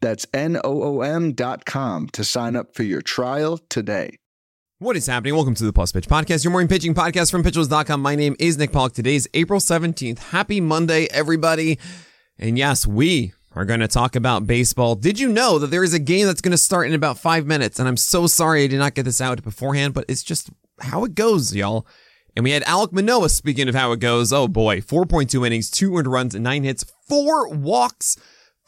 That's N O O M.com to sign up for your trial today. What is happening? Welcome to the Plus Pitch Podcast, your morning pitching podcast from pitcherlist.com. My name is Nick Pollack. Today is April 17th. Happy Monday, everybody. And yes, we are going to talk about baseball. Did you know that there is a game that's going to start in about five minutes? And I'm so sorry I did not get this out beforehand, but it's just how it goes, y'all. And we had Alek Manoah, speaking of how it goes. Oh boy, 4.2 innings, 200 runs, nine hits, four walks,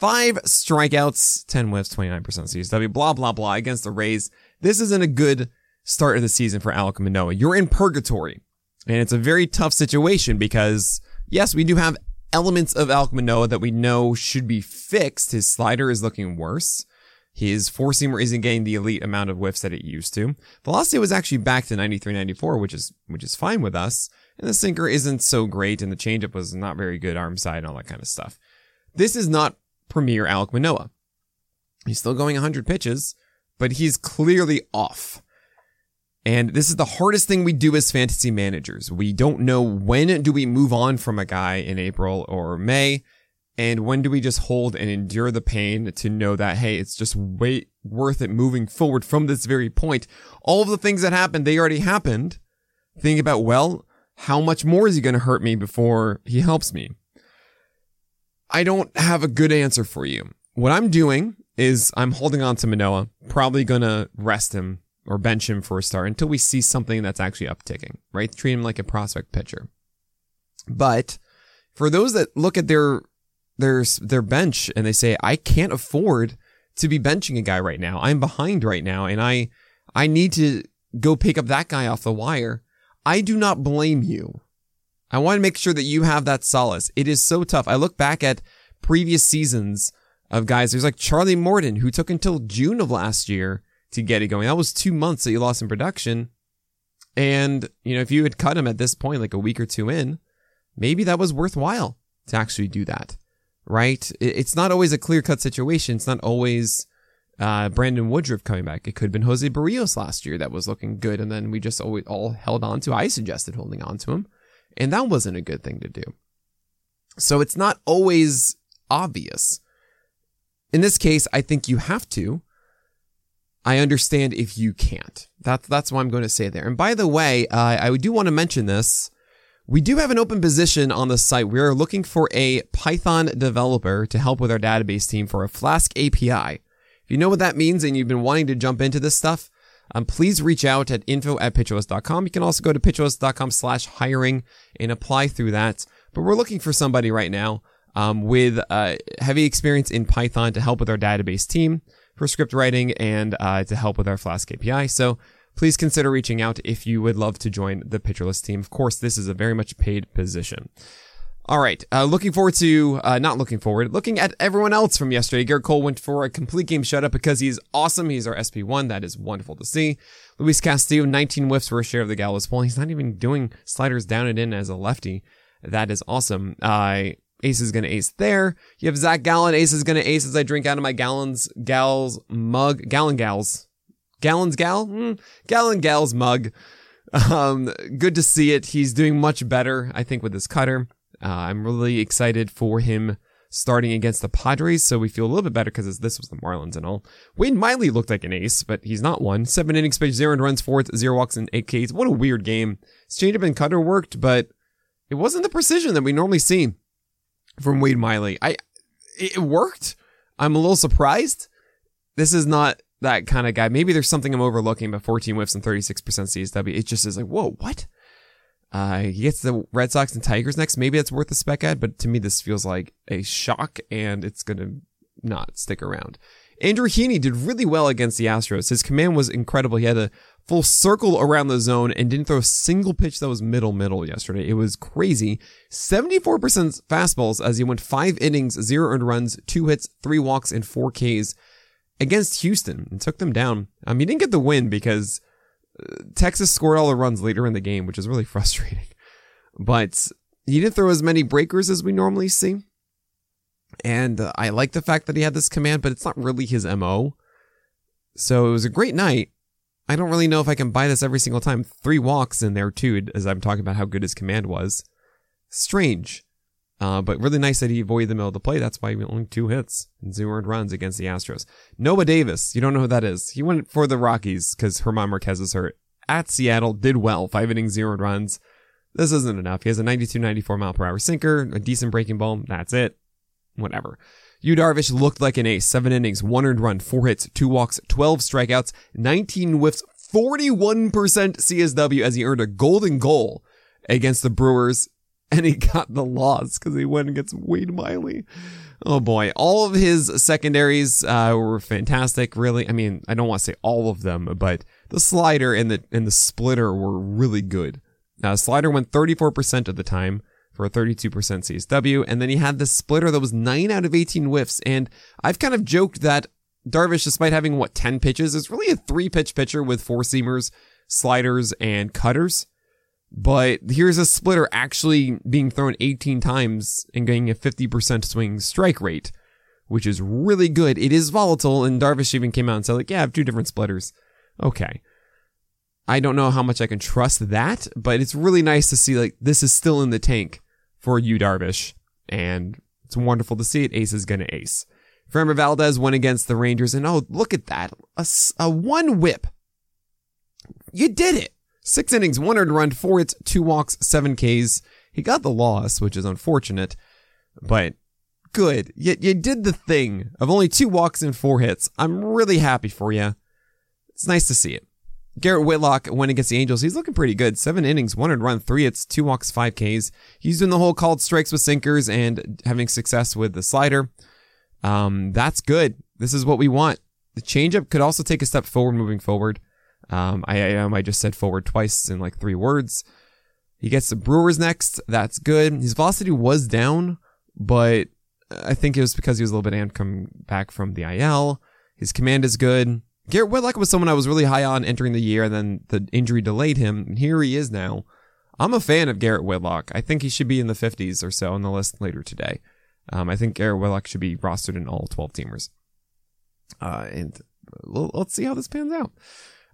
five strikeouts, 10 whiffs, 29% CSW, blah, blah, blah against the Rays. This isn't a good start of the season for Alek Manoah. You're in purgatory. And it's a very tough situation because, yes, we do have elements of Alek Manoah that we know should be fixed. His slider is looking worse. His four seamer isn't getting the elite amount of whiffs that it used to. Velocity was actually back to 93, 94, which is, which is fine with us. And the sinker isn't so great and the changeup was not very good arm side and all that kind of stuff. This is not premier Alek Manoah. He's still going 100 pitches, but he's clearly off. And this is the hardest thing we do as fantasy managers. We don't know when do we move on from a guy in April or May, and when do we just hold and endure the pain to know that, hey, it's just way worth it moving forward from this very point. All of the things that happened, they already happened. Think about, well, how much more is he going to hurt me before he helps me? I don't have a good answer for you. What I'm doing is I'm holding on to Manoah, probably going to rest him or bench him for a start until we see something that's actually upticking, right? Treat him like a prospect pitcher. But for those that look at their their their bench and they say, I can't afford to be benching a guy right now. I'm behind right now and I I need to go pick up that guy off the wire. I do not blame you. I want to make sure that you have that solace. It is so tough. I look back at previous seasons of guys. There's like Charlie Morton who took until June of last year to get it going. That was two months that you lost in production. And, you know, if you had cut him at this point, like a week or two in, maybe that was worthwhile to actually do that, right? It's not always a clear cut situation. It's not always uh, Brandon Woodruff coming back. It could have been Jose Berrios last year that was looking good. And then we just always all held on to, I suggested holding on to him. And that wasn't a good thing to do. So it's not always obvious. In this case, I think you have to I understand if you can't. That's that's what I'm going to say there. And by the way, uh, I do want to mention this. We do have an open position on the site. We are looking for a Python developer to help with our database team for a Flask API. If you know what that means and you've been wanting to jump into this stuff, um, please reach out at info at pitcherlist.com. You can also go to pitcherlist.com slash hiring and apply through that. But we're looking for somebody right now um, with uh, heavy experience in Python to help with our database team for script writing and uh, to help with our Flask API. So please consider reaching out if you would love to join the Pitcher List team. Of course, this is a very much paid position. All right, uh, looking forward to, uh, not looking forward, looking at everyone else from yesterday. Gerrit Cole went for a complete game shutout because he's awesome. He's our SP1. That is wonderful to see. Luis Castillo, 19 whiffs for a share of the Gallows Pole. He's not even doing sliders down and in as a lefty. That is awesome. Uh, Ace is going to ace there. You have Zac Gallen. Ace is going to ace as I drink out of my gallons, gals mug, gallon gals, gallons gal, mm, gallon gals mug. Um, good to see it. He's doing much better, I think, with his cutter. Uh, I'm really excited for him starting against the Padres, so we feel a little bit better because this was the Marlins and all. Wade Miley looked like an ace, but he's not one. Seven innings pitched, zero runs, four, zero walks, and eight Ks. What a weird game. His changeup and cutter worked, but it wasn't the precision that we normally see from Wade Miley. I it worked. I'm a little surprised. This is not that kind of guy. Maybe there's something I'm overlooking, but 14 whiffs and 36% CSW. It just is like, whoa, what? Uh, he gets the Red Sox and Tigers next. Maybe that's worth a spec ad, but to me, this feels like a shock and it's going to not stick around. Andrew Heaney did really well against the Astros. His command was incredible. He had a full circle around the zone and didn't throw a single pitch that was middle middle yesterday. It was crazy. 74% fastballs as he went five innings, zero earned runs, two hits, three walks, and four Ks. against Houston and took them down. Um, he didn't get the win because Texas scored all the runs later in the game, which is really frustrating. But he didn't throw as many breakers as we normally see. And uh, I like the fact that he had this command, but it's not really his MO. So it was a great night. I don't really know if I can buy this every single time. Three walks in there too, as I'm talking about how good his command was. Strange. Uh, but really nice that he avoided the middle of the play. That's why he only two hits and zero earned runs against the Astros. Noah Davis, you don't know who that is. He went for the Rockies because German Marquez is hurt. At Seattle, did well, five innings, zero runs. This isn't enough. He has a 92, 94 mile per hour sinker, a decent breaking ball. That's it. Whatever. Yu Darvish looked like an ace. Seven innings, one earned run, four hits, two walks, 12 strikeouts, 19 whiffs, 41% CSW as he earned a golden goal against the Brewers and he got the loss because he went against Wade Miley. Oh boy, all of his secondaries uh, were fantastic. Really, I mean, I don't want to say all of them, but the slider and the and the splitter were really good. Uh, slider went 34% of the time for a 32% CSW, and then he had the splitter that was nine out of 18 whiffs. And I've kind of joked that Darvish, despite having what 10 pitches, is really a three pitch pitcher with four seamers, sliders, and cutters. But here's a splitter actually being thrown 18 times and getting a 50% swing strike rate, which is really good. It is volatile, and Darvish even came out and said, like, yeah, I have two different splitters. Okay. I don't know how much I can trust that, but it's really nice to see, like, this is still in the tank for you, Darvish. And it's wonderful to see it. Ace is to ace. Framber Valdez went against the Rangers, and oh, look at that. A, a one whip. You did it. Six innings, one earned run, four hits, two walks, seven Ks. He got the loss, which is unfortunate, but good. You, you did the thing of only two walks and four hits. I'm really happy for you. It's nice to see it. Garrett Whitlock went against the Angels. He's looking pretty good. Seven innings, one earned run, three hits, two walks, five Ks. He's doing the whole called strikes with sinkers and having success with the slider. Um, that's good. This is what we want. The changeup could also take a step forward moving forward. Um, I, I, um, I just said forward twice in like three words. He gets the Brewers next. That's good. His velocity was down, but I think it was because he was a little bit amped come back from the IL. His command is good. Garrett Whitlock was someone I was really high on entering the year, and then the injury delayed him. And here he is now. I'm a fan of Garrett Whitlock. I think he should be in the 50s or so on the list later today. Um, I think Garrett Whitlock should be rostered in all 12 teamers. Uh, and let's see how this pans out.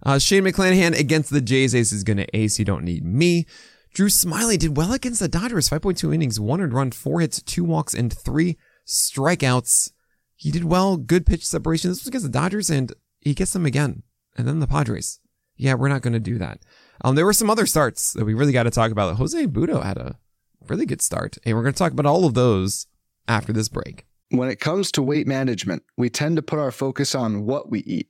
Uh, Shane McClanahan against the Jays. Ace is going to ace. You don't need me. Drew Smyly did well against the Dodgers. 5.2 innings, one earned run, four hits, two walks, and three strikeouts. He did well. Good pitch separation. This was against the Dodgers, and he gets them again. And then the Padres. Yeah, we're not going to do that. Um, there were some other starts that we really got to talk about. Jose Butto had a really good start, and we're going to talk about all of those after this break. When it comes to weight management, we tend to put our focus on what we eat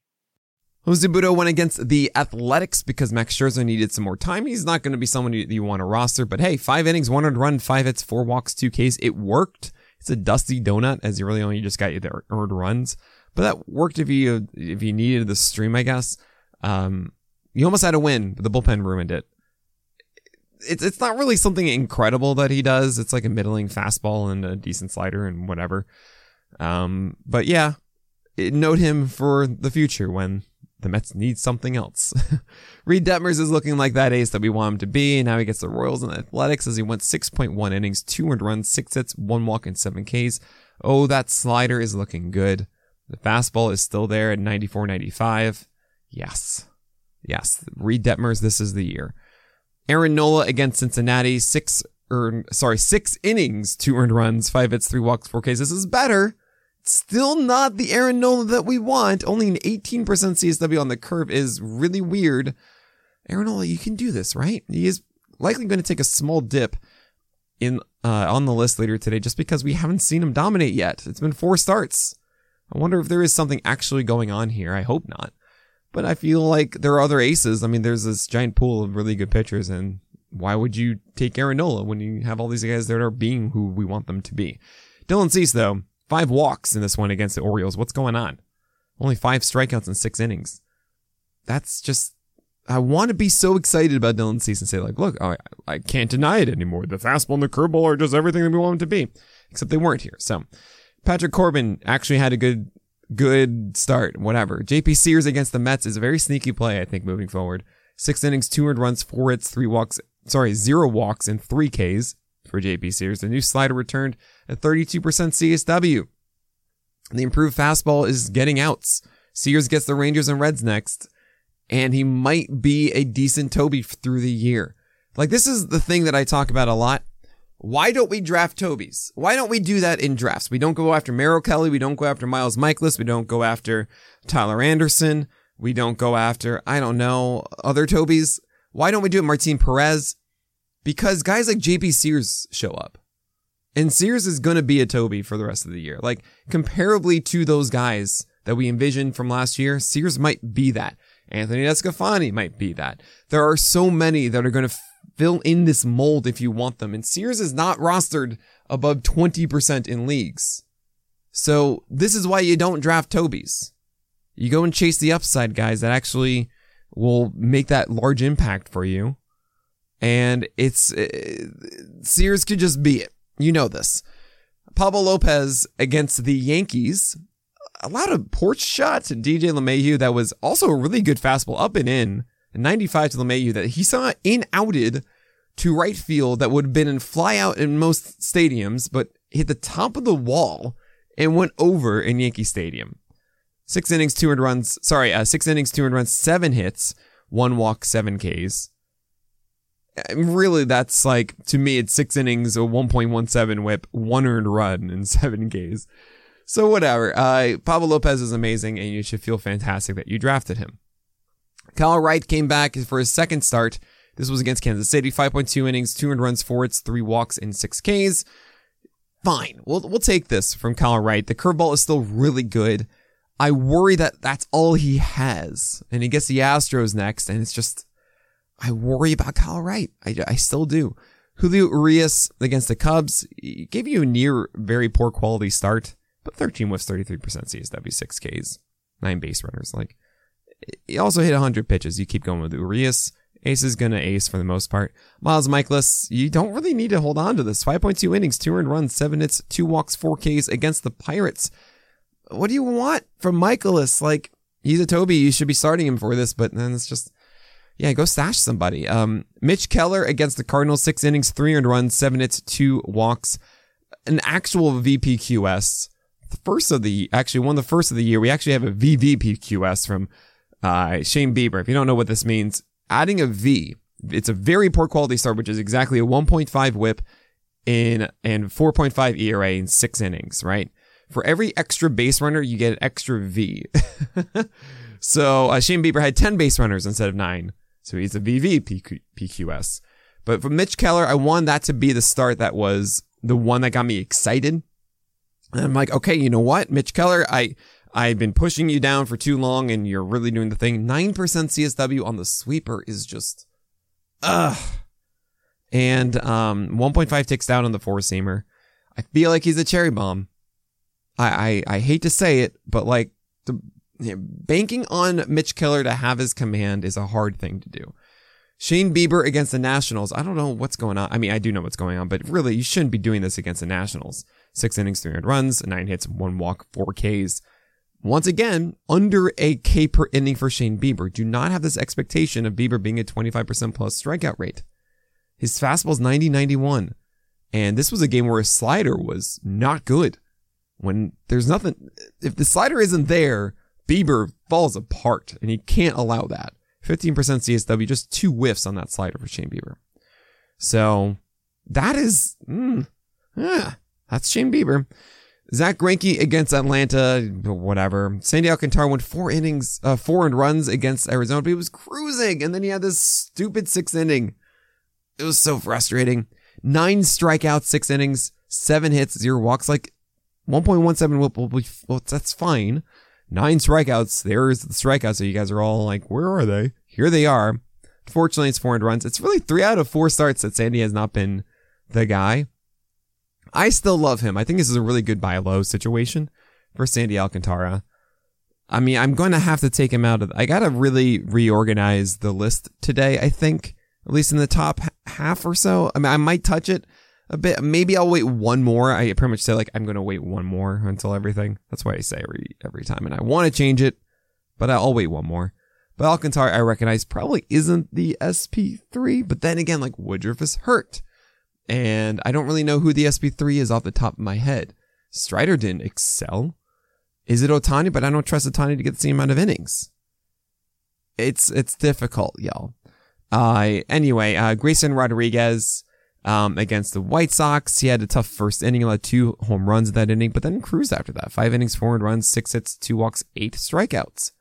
Jose went against the Athletics because Max Scherzer needed some more time. He's not going to be someone you, you want to roster, but hey, five innings, one earned run, five hits, four walks, two Ks. It worked. It's a dusty donut as you really only just got the earned runs, but that worked if you if you needed the stream, I guess. Um, you almost had a win, but the bullpen ruined it. It's it's not really something incredible that he does. It's like a middling fastball and a decent slider and whatever. Um, but yeah, note him for the future when the Mets need something else. Reid Detmers is looking like that ace that we want him to be. And now he gets the Royals and the Athletics as he went 6.1 innings, 200 runs, 6 hits, 1 walk, and 7 Ks. Oh, that slider is looking good. The fastball is still there at 94 95. Yes. Yes, Reid Detmers, this is the year. Aaron Nola against Cincinnati, six earned, sorry, six innings, two earned runs, five hits, three walks, four Ks. This is better. Still not the Aaron Nola that we want. Only an 18% CSW on the curve is really weird. Aaron Nola, you can do this, right? He is likely going to take a small dip in uh, on the list later today just because we haven't seen him dominate yet. It's been four starts. I wonder if there is something actually going on here. I hope not. But I feel like there are other aces. I mean, there's this giant pool of really good pitchers, and why would you take Aaron Nola when you have all these guys that are being who we want them to be? Dylan Cease, though, five walks in this one against the Orioles. What's going on? Only five strikeouts in six innings. That's just. I want to be so excited about Dylan Cease and say, like, look, I, I can't deny it anymore. The fastball and the curveball are just everything that we want them to be, except they weren't here. So, Patrick Corbin actually had a good good start, whatever. JP Sears against the Mets is a very sneaky play, I think, moving forward. Six innings, two earned runs, four hits, three walks, sorry, zero walks and three Ks for JP Sears. The new slider returned at 32% CSW. The improved fastball is getting outs. Sears gets the Rangers and Reds next, and he might be a decent Toby through the year. Like, this is the thing that I talk about a lot. Why don't we draft Toby's? Why don't we do that in drafts? We don't go after Merrill Kelly. We don't go after Miles Mikolas. We don't go after Tyler Anderson. We don't go after, I don't know, other Toby's. Why don't we do it Martin Perez? Because guys like JP Sears show up. And Sears is going to be a Toby for the rest of the year. Like, comparably to those guys that we envisioned from last year, Sears might be that. Anthony DeSclafani might be that. There are so many that are going to fill in this mold if you want them. And Sears is not rostered above 20% in leagues. So this is why you don't draft Toby's. You go and chase the upside guys that actually will make that large impact for you. And it's uh, Sears could just be it. You know this. Pablo Lopez against the Yankees. A lot of porch shots to DJ LeMahieu that was also a really good fastball up and in. 95 to LeMahieu that he saw in outed to right field that would have been in fly out in most stadiums, but hit the top of the wall and went over in Yankee Stadium. Six innings, 200 runs. Sorry, uh, six innings, 200 runs, seven hits, one walk, seven Ks. Really, that's like, to me, it's six innings, a 1.17 whip, one earned run, and seven Ks. So whatever. Uh, Pablo Lopez is amazing, and you should feel fantastic that you drafted him. Kyle Wright came back for his second start. This was against Kansas City. 5.2 innings, 200 runs, four hits, three walks, and six Ks. Fine. We'll, we'll take this from Kyle Wright. The curveball is still really good. I worry that that's all he has. And he gets the Astros next, and it's just, I worry about Kyle Wright. I, I still do. Julio Urias against the Cubs gave you a near very poor quality start, but 13 was 33% CSW, 6 Ks, 9 base runners. Like, he also hit 100 pitches. You keep going with Urias. Ace is going to ace for the most part. Miles Mikolas, you don't really need to hold on to this. 5.2 innings, 2 earned runs, 7 hits, 2 walks, 4 Ks against the Pirates. What do you want from Mikolas? Like, he's a Toby. You should be starting him for this, but then it's just, yeah, go stash somebody. Um, Mitch Keller against the Cardinals, 6 innings, 3 earned runs, 7 hits, 2 walks. An actual VPQS. The first of the, actually, one of the first of the year, we actually have a VVPQS from uh, Shane Bieber. If you don't know what this means, adding a V, it's a very poor quality start, which is exactly a 1.5 whip in and 4.5 ERA in six innings, right? For every extra base runner, you get an extra V. so uh, Shane Bieber had 10 base runners instead of nine. So he's a VV PQS. But for Mitch Keller, I wanted that to be the start that was the one that got me excited. And I'm like, okay, you know what? Mitch Keller, I, I've been pushing you down for too long and you're really doing the thing. 9% CSW on the sweeper is just, ugh. And, um, 1.5 ticks down on the four seamer. I feel like he's a cherry bomb. I, I, I hate to say it, but like the, you know, banking on Mitch Keller to have his command is a hard thing to do. Shane Bieber against the Nationals. I don't know what's going on. I mean, I do know what's going on, but really, you shouldn't be doing this against the Nationals. Six innings, 300 runs, nine hits, one walk, four Ks. Once again, under a K per inning for Shane Bieber. Do not have this expectation of Bieber being a 25% plus strikeout rate. His fastball is 90 91. And this was a game where his slider was not good. When there's nothing, if the slider isn't there, Bieber falls apart and he can't allow that. 15% CSW, just two whiffs on that slider for Shane Bieber. So that is, mm, yeah, that's Shane Bieber. Zack Greinke against Atlanta, whatever. Sandy Alcantara went four innings, uh, four and runs against Arizona, but he was cruising, and then he had this stupid sixth inning. It was so frustrating. Nine strikeouts, six innings, seven hits, zero walks. Like 1.17 whip well, that's fine. Nine strikeouts. There's the strikeouts. So you guys are all like, where are they? Here they are. Fortunately, it's four runs. It's really three out of four starts that Sandy has not been the guy. I still love him. I think this is a really good buy low situation for Sandy Alcantara. I mean, I'm going to have to take him out of. I got to really reorganize the list today. I think, at least in the top half or so. I mean, I might touch it a bit. Maybe I'll wait one more. I pretty much say like I'm to wait one more until everything. That's why I say every every time, and I want to change it, but I'll wait one more. But Alcantara, I recognize probably isn't the SP3. But then again, like Woodruff is hurt and I don't really know who the SP3 is off the top of my head. Strider didn't excel. Is it Ohtani? But I don't trust Ohtani to get the same amount of innings. It's it's difficult, y'all. Uh, anyway, uh, Grayson Rodriguez um, against the White Sox. He had a tough first inning, allowed two home runs in that inning, but then cruised after that. Five innings, four runs, six hits, two walks, eight strikeouts.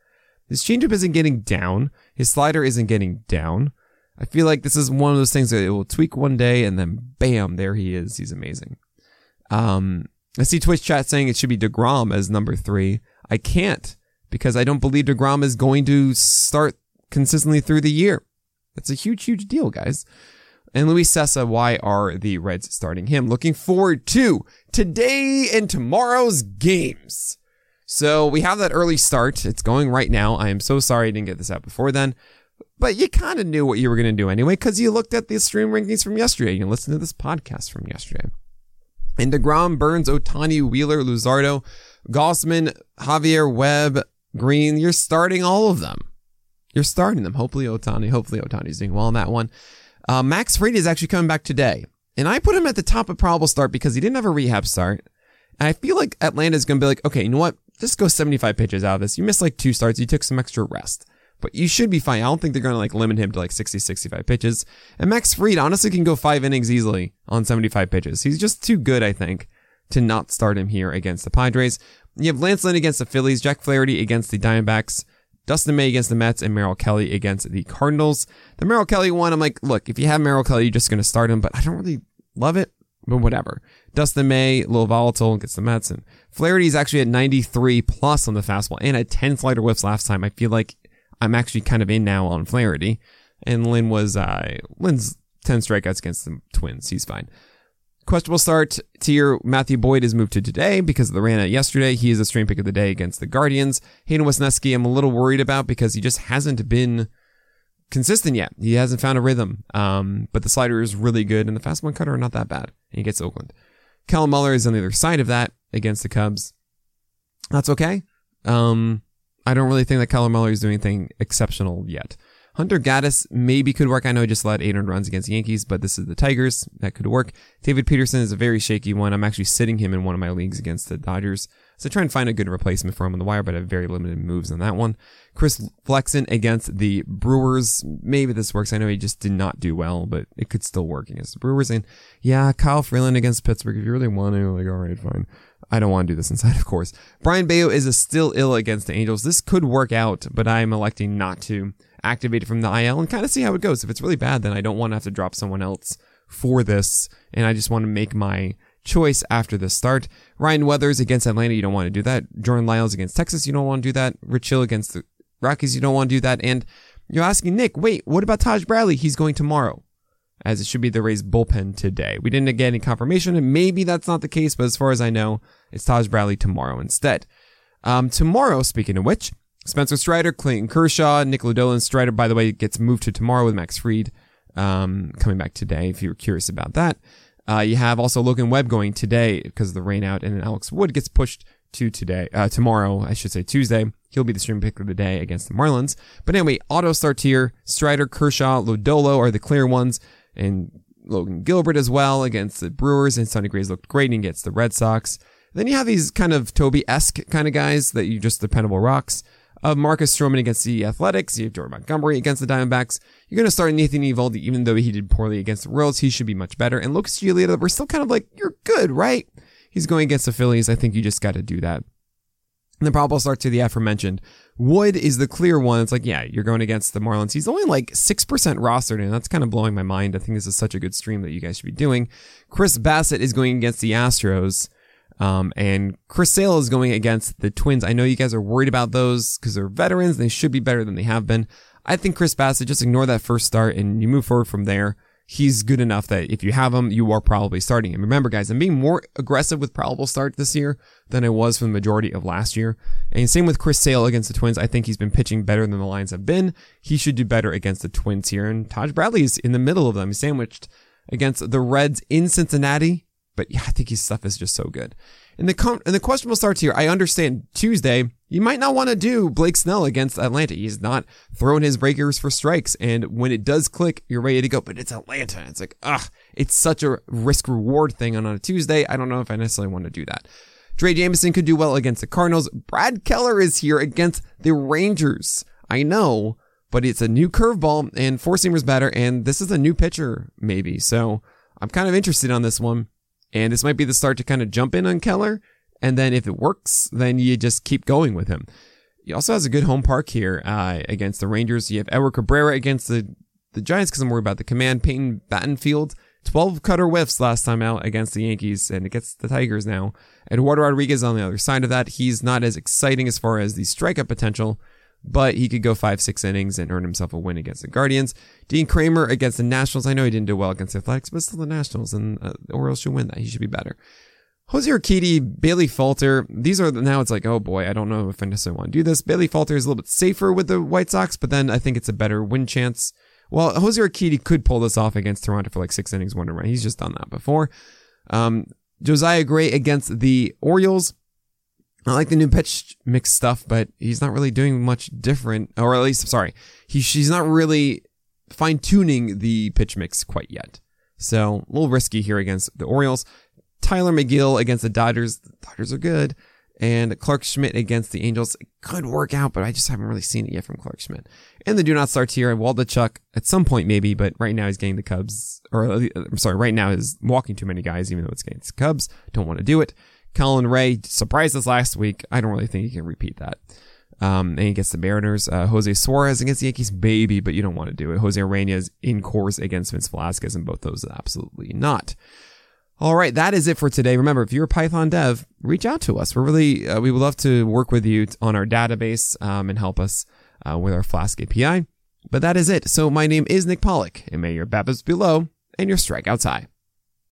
His changeup isn't getting down. His slider isn't getting down. I feel like this is one of those things that it will tweak one day and then bam, there he is. He's amazing. Um, I see Twitch chat saying it should be DeGrom as number three. I can't because I don't believe DeGrom is going to start consistently through the year. That's a huge, huge deal, guys. And Luis Cessa, why are the Reds starting him? Looking forward to today and tomorrow's games. So we have that early start. It's going right now. I am so sorry I didn't get this out before then. But you kind of knew what you were going to do anyway because you looked at the stream rankings from yesterday. You listened to this podcast from yesterday. And DeGrom, Burns, Ohtani, Wheeler, Luzardo, Gausman, Javier, Webb, Greene. You're starting all of them. You're starting them. Hopefully Ohtani. Hopefully Ohtani's doing well in that one. Uh, Max Fried is actually coming back today. And I put him at the top of probable start because he didn't have a rehab start. And I feel like Atlanta's going to be like, okay, you know what? Just go 75 pitches out of this. You missed like two starts. You took some extra rest but you should be fine. I don't think they're going to like limit him to like 60, 65 pitches. And Max Fried honestly can go five innings easily on 75 pitches. He's just too good, I think, to not start him here against the Padres. You have Lance Lynn against the Phillies, Jack Flaherty against the Diamondbacks, Dustin May against the Mets, and Merrill Kelly against the Cardinals. The Merrill Kelly one, I'm like, look, if you have Merrill Kelly, you're just going to start him, but I don't really love it, but whatever. Dustin May, a little volatile against the Mets, and Flaherty's actually at 93 plus on the fastball and had 10 slider whiffs last time. I feel like I'm actually kind of in now on Flaherty. And Lynn was, uh, Lynn's 10 strikeouts against the Twins. He's fine. Questionable start tier. Matthew Boyd is moved to today because of the ran out yesterday. He is a stream pick of the day against the Guardians. Hayden Wesneski, I'm a little worried about because he just hasn't been consistent yet. He hasn't found a rhythm. Um, but the slider is really good and the fastball and cutter are not that bad. And he gets Oakland. Kellen Muller is on the other side of that against the Cubs. That's okay. Um, I don't really think that Kyle Muller is doing anything exceptional yet. Hunter Gaddis maybe could work. I know he just led 800 runs against the Yankees, but this is the Tigers. That could work. David Peterson is a very shaky one. I'm actually sitting him in one of my leagues against the Dodgers. So try and find a good replacement for him on the wire, but have very limited moves on that one. Chris Flexen against the Brewers. Maybe this works. I know he just did not do well, but it could still work against the Brewers. And yeah, Kyle Freeland against Pittsburgh. If you really want to, like, all right, fine. I don't want to do this inside, of course. Brayan Bello is still ill against the Angels. This could work out, but I'm electing not to activate it from the IL and kind of see how it goes. If it's really bad, then I don't want to have to drop someone else for this, and I just want to make my choice after the start. Ryan Weathers against Atlanta, you don't want to do that. Jordan Lyles against Texas, you don't want to do that. Rich Hill against the Rockies, you don't want to do that. And you're asking Nick, wait, what about Taj Bradley? He's going tomorrow as it should be the Rays bullpen today. We didn't get any confirmation, and maybe that's not the case, but as far as I know, it's Taj Bradley tomorrow instead. Um, tomorrow, speaking of which, Spencer Strider, Clayton Kershaw, Nick Lodolo, Strider, by the way, gets moved to tomorrow with Max Fried um, coming back today, if you were curious about that. Uh, you have also Logan Webb going today because of the rain out, and then Alex Wood gets pushed to today, uh, tomorrow, I should say Tuesday. He'll be the stream pick of the day against the Marlins. But anyway, auto start here. Strider, Kershaw, Lodolo are the clear ones and Logan Gilbert as well against the Brewers, and Sonny Gray's looked great against the Red Sox. Then you have these kind of Toby esque kind of guys that you just dependable rocks. Of Marcus Stroman against the Athletics. You have Jordan Montgomery against the Diamondbacks. You're going to start Nathan Eovaldi, even though he did poorly against the Royals. He should be much better. And Lucas Giolito, we're still kind of like, you're good, right? He's going against the Phillies. I think you just got to do that. And the probable start to the aforementioned. Wood is the clear one. It's like, yeah, you're going against the Marlins. He's only like 6% rostered, and that's kind of blowing my mind. I think this is such a good stream that you guys should be doing. Chris Bassitt is going against the Astros. Um, and Chris Sale is going against the Twins. I know you guys are worried about those because they're veterans. They should be better than they have been. I think Chris Bassitt, just ignore that first start and you move forward from there. He's good enough that if you have him, you are probably starting him. Remember, guys, I'm being more aggressive with probable start this year than I was for the majority of last year. And same with Chris Sale against the Twins. I think he's been pitching better than the Lions have been. He should do better against the Twins here. And Taj Bradley's in the middle of them. He's sandwiched against the Reds in Cincinnati. But yeah, I think his stuff is just so good. And the com- and the questionable starts here. I understand Tuesday. You might not want to do Blake Snell against Atlanta. He's not throwing his breakers for strikes. And when it does click, you're ready to go. But it's Atlanta. It's like, ugh, it's such a risk reward thing on a Tuesday. I don't know if I necessarily want to do that. Drey Jameson could do well against the Cardinals. Brad Keller is here against the Rangers. I know, but it's a new curveball and four seamers better. And this is a new pitcher, maybe. So I'm kind of interested on this one. And this might be the start to kind of jump in on Keller. And then if it works, then you just keep going with him. He also has a good home park here uh, against the Rangers. You have Edward Cabrera against the, the Giants because I'm worried about the command. Peyton Battenfield, 12 cutter whiffs last time out against the Yankees, and it gets the Tigers now. Eduardo Rodriguez on the other side of that. He's not as exciting as far as the strikeout potential, but he could go five, six innings and earn himself a win against the Guardians. Dean Kremer against the Nationals. I know he didn't do well against the Athletics, but still the Nationals, and uh, the Orioles should win that. He should be better. Jose Urquidy, Bailey Falter. These are now it's like, oh boy, I don't know if I necessarily want to do this. Bailey Falter is a little bit safer with the White Sox, but then I think it's a better win chance. Well, Jose Urquidy could pull this off against Toronto for like six innings, one run. He's just done that before. Um, Josiah Gray against the Orioles. I like the new pitch mix stuff, but he's not really doing much different, or at least, I'm sorry, he, she's not really fine tuning the pitch mix quite yet. So a little risky here against the Orioles. Tyler Megill against the Dodgers. The Dodgers are good. And Clarke Schmidt against the Angels. It could work out, but I just haven't really seen it yet from Clarke Schmidt. And the do not start here. Waldichuk at some point maybe, but right now he's getting the Cubs, or uh, I'm sorry, right now is walking too many guys, even though it's against the Cubs. Don't want to do it. Colin Rea surprised us last week. I don't really think he can repeat that. Um, and he gets the Mariners. Uh, Jose Suarez against the Yankees, baby, but you don't want to do it. Jose Ureñas in Coors against Vince Velasquez, and both those absolutely not. All right, that is it for today. Remember, if you're a Python dev, reach out to us. We're really, uh, we would love to work with you on our database um, and help us uh, with our Flask API. But that is it. So my name is Nick Pollack, and may your BABIPs be low and your strikeouts high.